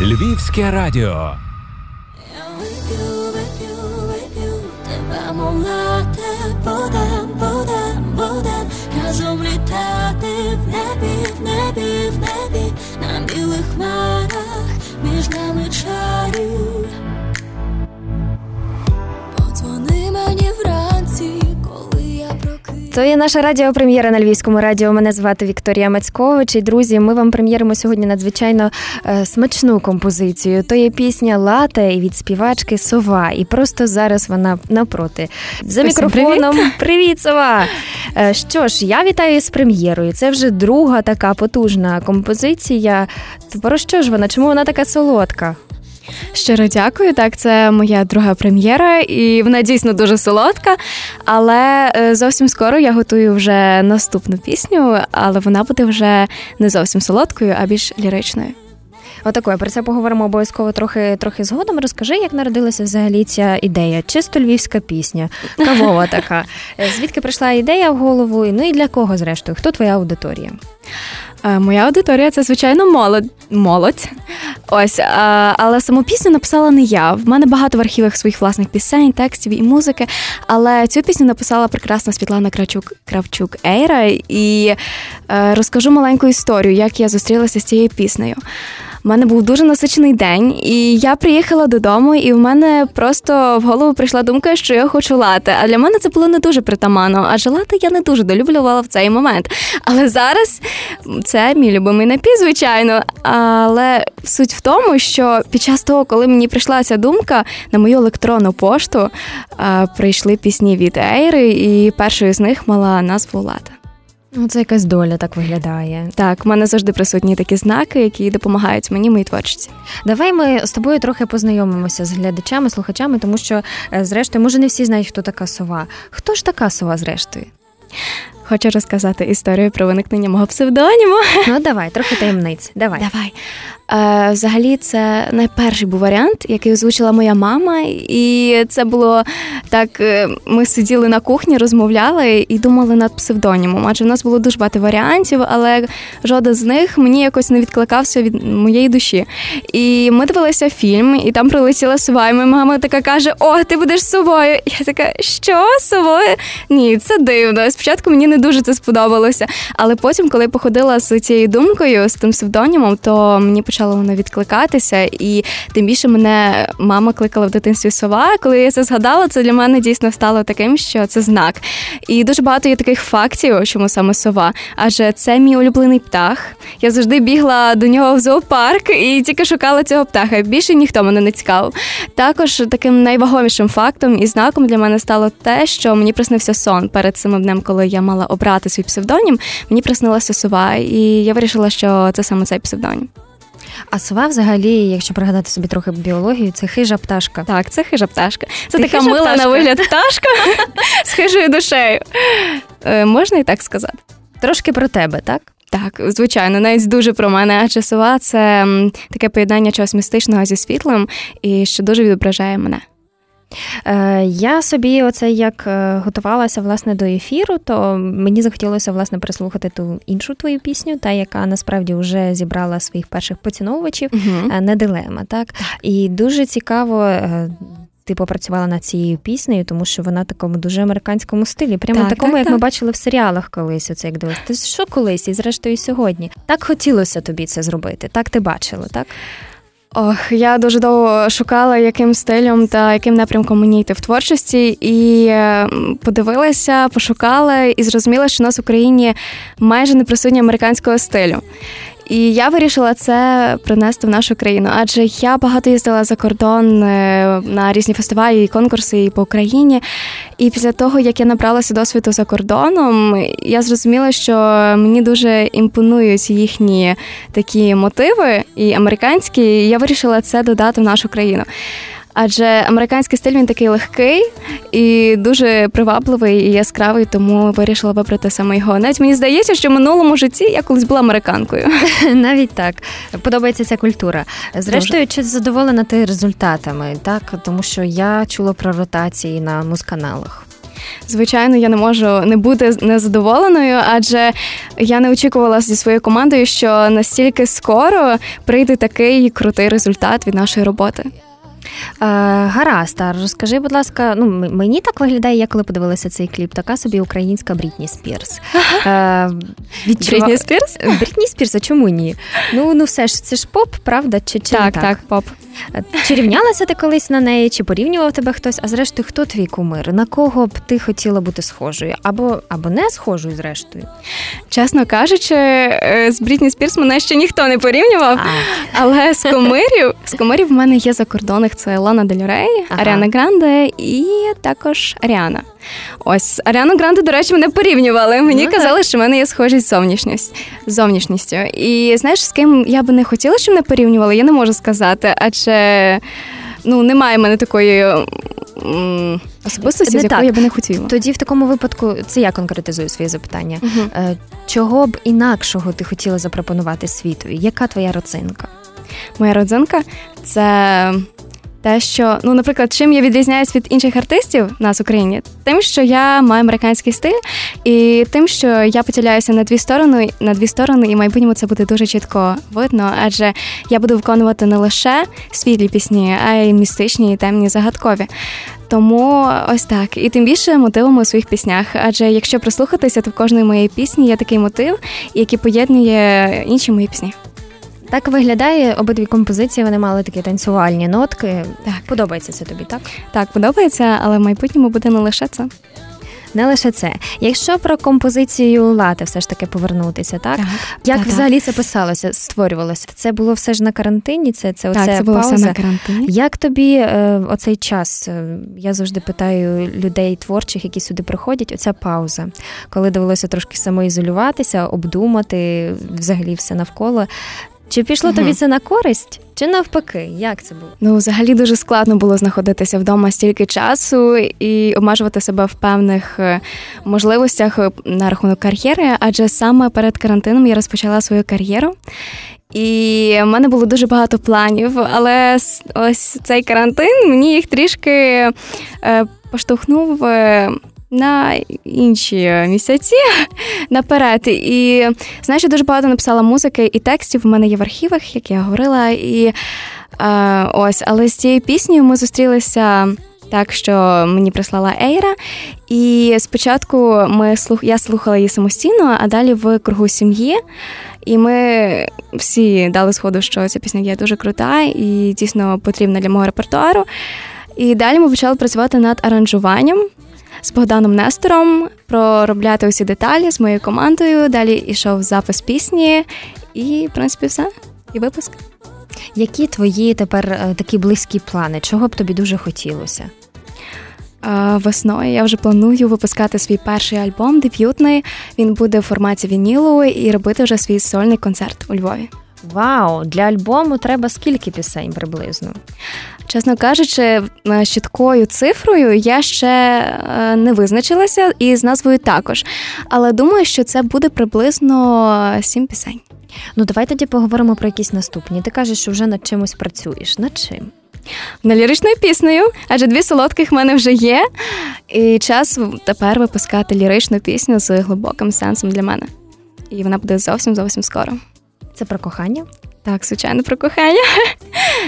Львівське радіо. Разом літати в небі, в небі, в небі, на білих хмарах То є наша радіопрем'єра на львівському радіо. Мене звати Вікторія Мацькович. І друзі, ми вам прем'єримо сьогодні надзвичайно е, смачну композицію. То є пісня Лате від співачки Сова. І просто зараз вона навпроти. За мікрофоном. Привіт, Сова! Е, Що ж, я вітаю з прем'єрою. Це вже друга така потужна композиція. Про що ж вона? Чому вона така солодка? Щиро дякую. Так, це моя друга прем'єра, і вона дійсно дуже солодка. Але е, зовсім скоро я готую вже наступну пісню, але вона буде вже не зовсім солодкою, а більш ліричною. Отакою, про це поговоримо обов'язково трохи трохи згодом. Розкажи, як народилася взагалі ця ідея? Чисто львівська пісня, кавова така. Е, Звідки прийшла ідея в голову? Ну і для кого, зрештою? Хто твоя аудиторія? Е, Моя аудиторія це, звичайно, молодь. молодь. Ось, е, але саму пісню написала не я. В мене багато в архівах своїх власних пісень, текстів і музики. Але цю пісню написала прекрасна Світлана Кравчук Кравчук Ейра. І е, розкажу маленьку історію, як я зустрілася з цією піснею. У мене був дуже насичений день, і я приїхала додому, і в мене просто в голову прийшла думка, що я хочу лати. А для мене це було не дуже притаманно, адже лати я не дуже долюблювала в цей момент. Але зараз це мій любимий напій, звичайно. Але суть в тому, що під час того, коли мені прийшла ця думка, на мою електронну пошту прийшли пісні від Ейри, і першою з них мала назву Лата. Ну, це якась доля так виглядає. Так, в мене завжди присутні такі знаки, які допомагають мені моїй творчості. Давай ми з тобою трохи познайомимося з глядачами, слухачами, тому що, е, зрештою, може, не всі знають, хто така сова. Хто ж така сова, зрештою? Хочу розказати історію про виникнення мого псевдоніму. Ну, давай, трохи таємниць. Давай. Давай. Е, взагалі, це найперший був варіант, який озвучила моя мама. І це було так: е, ми сиділи на кухні, розмовляли і думали над псевдонімом. Адже в нас було дуже багато варіантів, але жоден з них мені якось не відкликався від моєї душі. І ми дивилися фільм, і там прилетіла сова. І моя мама така каже: О, ти будеш совою. Я така, що совою? Ні, це дивно. Спочатку мені не дуже це сподобалося. Але потім, коли я походила з цією думкою, з тим псевдонімом, то мені почало воно відкликатися. І тим більше мене мама кликала в дитинстві сова. Коли я це згадала, це для мене дійсно стало таким, що це знак. І дуже багато є таких фактів, чому саме сова. Адже це мій улюблений птах. Я завжди бігла до нього в зоопарк і тільки шукала цього птаха. Більше ніхто мене не цікавив. Також таким найвагомішим фактом і знаком для мене стало те, що мені приснився сон перед цим днем, коли я мала обрати свій псевдонім. Мені приснилася сова, і я вирішила, що це саме цей псевдонім. А сова, взагалі, якщо пригадати собі трохи біологію, це хижа пташка. Так, це хижа пташка. Це Ти така мила пташка? на вигляд пташка з хижою душею. Е, можна і так сказати. Трошки про тебе, так? Так, звичайно, навіть дуже про мене, адже сова це таке поєднання чогось містичного зі світлом, і що дуже відображає мене. Е, я собі, оце як е, готувалася власне до ефіру, то мені захотілося власне переслухати ту іншу твою пісню, та яка насправді вже зібрала своїх перших поціновувачів. Угу. Не дилема, так? І дуже цікаво. Ти попрацювала над цією піснею, тому що вона в такому дуже американському стилі, прямо Так, такому, так, як ми бачили в серіалах колись. Оце як дивилися. Ти що колись, і зрештою сьогодні. Так хотілося тобі це зробити. Так ти бачила, так? Ох, я дуже довго шукала, яким стилем та яким напрямком мені йти в творчості, і е, подивилася, пошукала і зрозуміла, що у нас в Україні майже не присутнє американського стилю. І я вирішила це принести в нашу країну, адже я багато їздила за кордон е, на різні фестивалі і конкурси і по Україні. І після того, як я набралася досвіду за кордоном, я зрозуміла, що мені дуже імпонують їхні такі мотиви і американські. і Я вирішила це додати в нашу країну. Адже американський стиль він такий легкий і дуже привабливий і яскравий, тому вирішила вибрати саме його. Навіть мені здається, що в минулому житті я колись була американкою. Навіть так подобається ця культура. Зрештою, чи задоволена ти результатами? Так, тому що я чула про ротації на музканалах. Звичайно, я не можу не бути незадоволеною, адже я не очікувала зі своєю командою, що настільки скоро прийде такий крутий результат від нашої роботи. Е, гаразд, а розкажи, будь ласка, ну мені так виглядає, я коли подивилася цей кліп, така собі українська Брітні Спірс. Е, Відчува... Брітні Спірс? Брітні Спірс, а чому ні? Ну ну все ж це ж поп, правда? Чи, чи Так, так, так, поп. Чи рівнялася ти колись на неї, чи порівнював тебе хтось? А зрештою, хто твій кумир? На кого б ти хотіла бути схожою? Або або не схожою, зрештою? Чесно кажучи, е, з Брітні Спірс мене ще ніхто не порівнював. А. Але з кумирів з кумирів в мене є закордонних це Лана Дель Рей, ага. Аріана Гранде і також Аріана. Ось Аріану Гранде, до речі, мене порівнювали. Мені ну, казали, так. що в мене є схожість зовнішність зовнішністю. І знаєш, з ким я би не хотіла, щоб мене порівнювали, я не можу сказати, адже ну немає в мене такої. Особистості, з якою я би не хотіла. Тоді в такому випадку це я конкретизую своє запитання. Угу. Чого б інакшого ти хотіла запропонувати світу? Яка твоя родзинка? Моя родзинка це те, що, ну, наприклад, чим я відрізняюсь від інших артистів нас в Україні, тим, що я маю американський стиль, і тим, що я поділяюся на дві сторони, на дві сторони, і в майбутньому це буде дуже чітко видно, адже я буду виконувати не лише світлі пісні, а й містичні, і темні, загадкові. Тому ось так. І тим більше мотивами у своїх піснях. Адже якщо прислухатися, то в кожної моєї пісні є такий мотив, який поєднує інші мої пісні. Так виглядає обидві композиції. Вони мали такі танцювальні нотки. Так, подобається це тобі, так? Так, подобається, але в майбутньому буде не лише це. Не лише це. Якщо про композицію лати все ж таки повернутися, так, так як так, взагалі так. це писалося, створювалося? Це було все ж на карантині? Це це так, оце це було пауза. все на карантині. Як тобі е, оцей час? Е, я завжди питаю людей творчих, які сюди приходять. Оця пауза, коли довелося трошки самоізолюватися, обдумати взагалі все навколо. Чи пішло тобі це на користь, чи навпаки? Як це було? Ну, взагалі дуже складно було знаходитися вдома стільки часу і обмежувати себе в певних е, можливостях е, на рахунок кар'єри, адже саме перед карантином я розпочала свою кар'єру. І в мене було дуже багато планів, але ось цей карантин мені їх трішки е, поштовхнув на інші місяці наперед. І знаєш, я дуже багато написала музики і текстів. У мене є в архівах, як я говорила. І е, ось, але з цією піснею ми зустрілися. Так, що мені прислала Ейра, і спочатку ми слух... я слухала її самостійно, а далі в кругу сім'ї. І ми всі дали сходу, що ця пісня є дуже крута і дійсно потрібна для мого репертуару. І далі ми почали працювати над аранжуванням з Богданом Нестором, проробляти усі деталі з моєю командою. Далі йшов запис пісні, і, в принципі, все. І випуск. Які твої тепер е, такі близькі плани? Чого б тобі дуже хотілося? Весною я вже планую випускати свій перший альбом, дебютний. Він буде в форматі вінілу і робити вже свій сольний концерт у Львові. Вау! Для альбому треба скільки пісень приблизно? Чесно кажучи, е, чіткою цифрою я ще е, не визначилася і з назвою також. Але думаю, що це буде приблизно сім пісень. Ну, давай тоді поговоримо про якісь наступні. Ти кажеш, що вже над чимось працюєш. Над чим? На ліричною піснею, адже дві солодких в мене вже є. І час тепер випускати ліричну пісню з глибоким сенсом для мене. І вона буде зовсім зовсім скоро. Це про кохання? Так, звичайно, про кохання.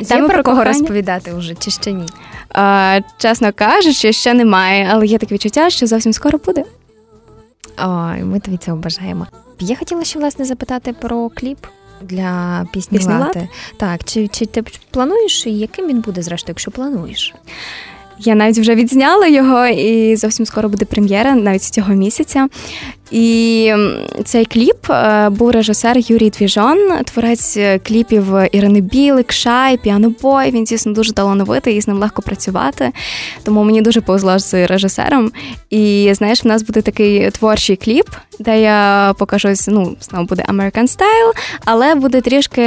Є про, про кого розповідати вже, чи ще ні? А, Чесно кажучи, ще немає, але є таке відчуття, що зовсім скоро буде. Ой, ми тобі цього бажаємо. Я хотіла ще власне запитати про кліп для пісні Лати. Так, чи чи ти плануєш, і яким він буде, зрештою, якщо плануєш? Я навіть вже відзняла його, і зовсім скоро буде прем'єра, навіть цього місяця. І цей кліп е, був режисер Юрій Двіжон, творець е, кліпів Ірини Білик, Шай, Піанобой. Він дійсно дуже талановитий і з ним легко працювати. Тому мені дуже повезло з режисером. І знаєш, в нас буде такий творчий кліп, де я покажу ну, знову буде American Style, але буде трішки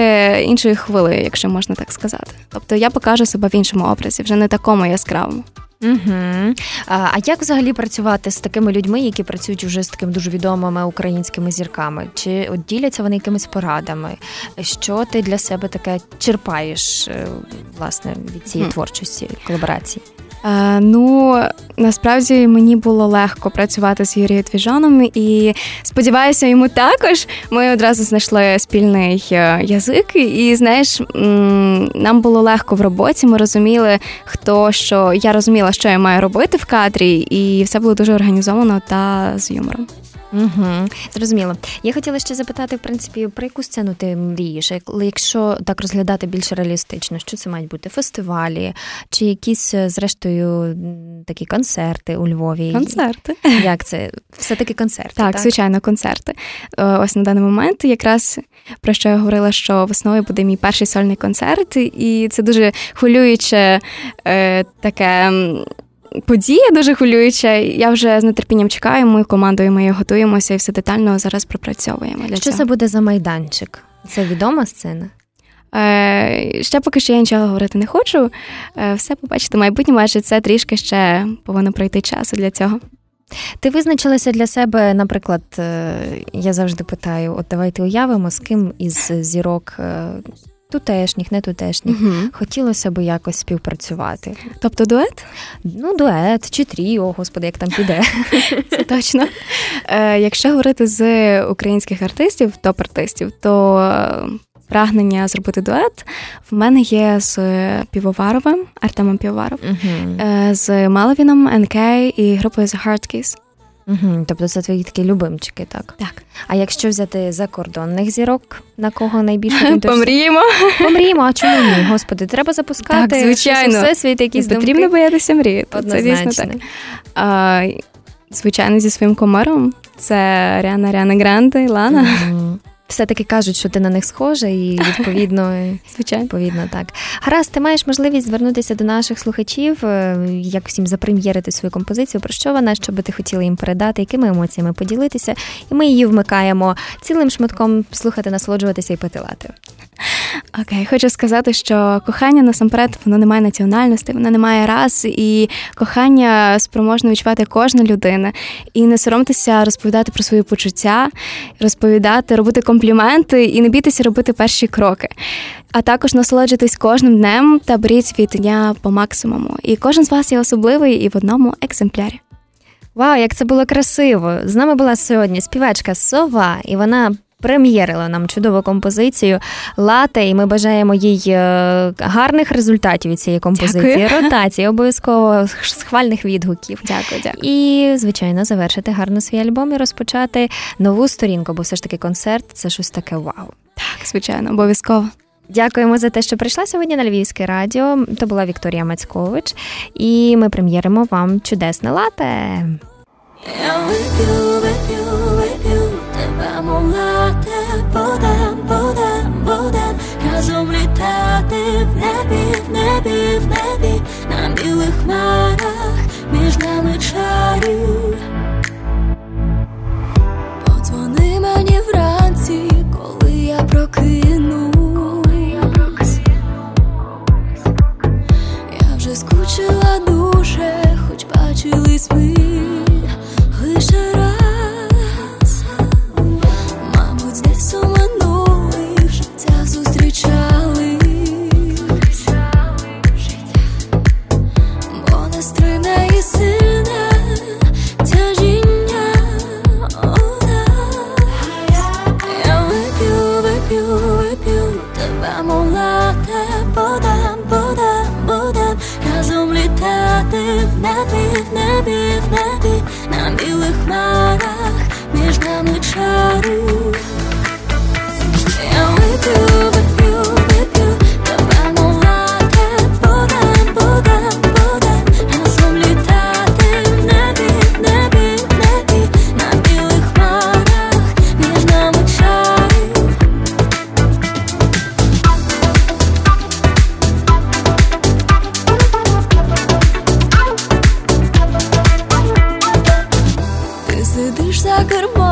іншої хвили, якщо можна так сказати. Тобто я покажу себе в іншому образі, вже не такому яскравому. Угу. А як взагалі працювати з такими людьми, які працюють уже з такими дуже відомими українськими зірками? Чи от діляться вони якимись порадами? Що ти для себе таке черпаєш е, власне від цієї творчості колаборації? Е, ну насправді мені було легко працювати з Юрієм Твіжаном, і сподіваюся, йому також. Ми одразу знайшли спільний е, язик, і знаєш, нам було легко в роботі. Ми розуміли, хто що я розуміла, що я маю робити в кадрі, і все було дуже організовано та з юмором. Угу, Зрозуміло. Я хотіла ще запитати, в принципі, про яку сцену ти мрієш, якщо так розглядати більш реалістично, що це мають бути фестивалі, чи якісь, е, зрештою, такі концерти у Львові? Концерти. Як це? Все-таки концерти. Так, так, звичайно, концерти. Е, ось на даний момент, якраз про що я говорила, що весною буде мій перший сольний концерт, і це дуже хвилююче е, таке подія дуже хвилююча. Я вже з нетерпінням чекаю. Ми командою ми готуємося і все детально зараз пропрацьовуємо. Для Що цього. це буде за майданчик? Це відома сцена? Е, Ще поки що я нічого говорити не хочу. Е, Все побачите в майбутньому, адже це трішки ще повинно пройти часу для цього. Ти визначилася для себе, наприклад, е, я завжди питаю: от давайте уявимо, з ким із зірок е, тутешніх, не тутешніх. Угу. Хотілося б якось співпрацювати. Тобто дует? Ну, дует чи тріо, господи, як там піде. Це точно. Е, Якщо говорити з українських артистів, топ-артистів, то е, прагнення зробити дует в мене є з Півоваровим, Артемом Півоваровим, uh з Маловіном, НК і групою The Hard Keys. Угу, Тобто це твої такі любимчики, так? Так. А якщо взяти закордонних зірок, на кого найбільше Помріємо. Помріємо, а чому ні? Господи, треба запускати так, звичайно. всесвіт, якісь думки. Потрібно боятися мріяти. Це дійсно так. А, Звичайно, зі своїм комаром. Це Ріана Ріана Гранде, Лана. Все-таки кажуть, що ти на них схожа, і відповідно, звичайно, відповідно так. Гаразд, ти маєш можливість звернутися до наших слухачів, е, як всім запрем'єрити свою композицію, про що вона, що би ти хотіла їм передати, якими емоціями поділитися, і ми її вмикаємо цілим шматком слухати, насолоджуватися і потилати. Окей, хочу сказати, що кохання насамперед воно не має національності, воно не має рас, і кохання спроможно відчувати кожна людина. І не соромтеся розповідати про свої почуття, розповідати, робити компліменти і не бійтеся робити перші кроки. А також насолоджуйтесь кожним днем та беріть від дня по максимуму. І кожен з вас є особливий і в одному екземплярі. Вау, як це було красиво! З нами була сьогодні співачка Сова, і вона прем'єрила нам чудову композицію лате, і ми бажаємо їй е, гарних результатів від цієї композиції, дякую. ротації, обов'язково схвальних відгуків. Дякую, дякую. І, звичайно, завершити гарно свій альбом і розпочати нову сторінку, бо все ж таки концерт це щось таке вау. Так, звичайно, обов'язково. Дякуємо за те, що прийшла сьогодні на Львівське радіо. То була Вікторія Мацькович, і ми прем'єримо вам чудесне лате. Будем, будем, будем разом літати в небі, в небі, в небі, на білих хмарах між нами чарів. Подзвони мені вранці, коли я прокинусь Я вже скучила дуже, хоч бачились ми сидиш нами кермом, я ти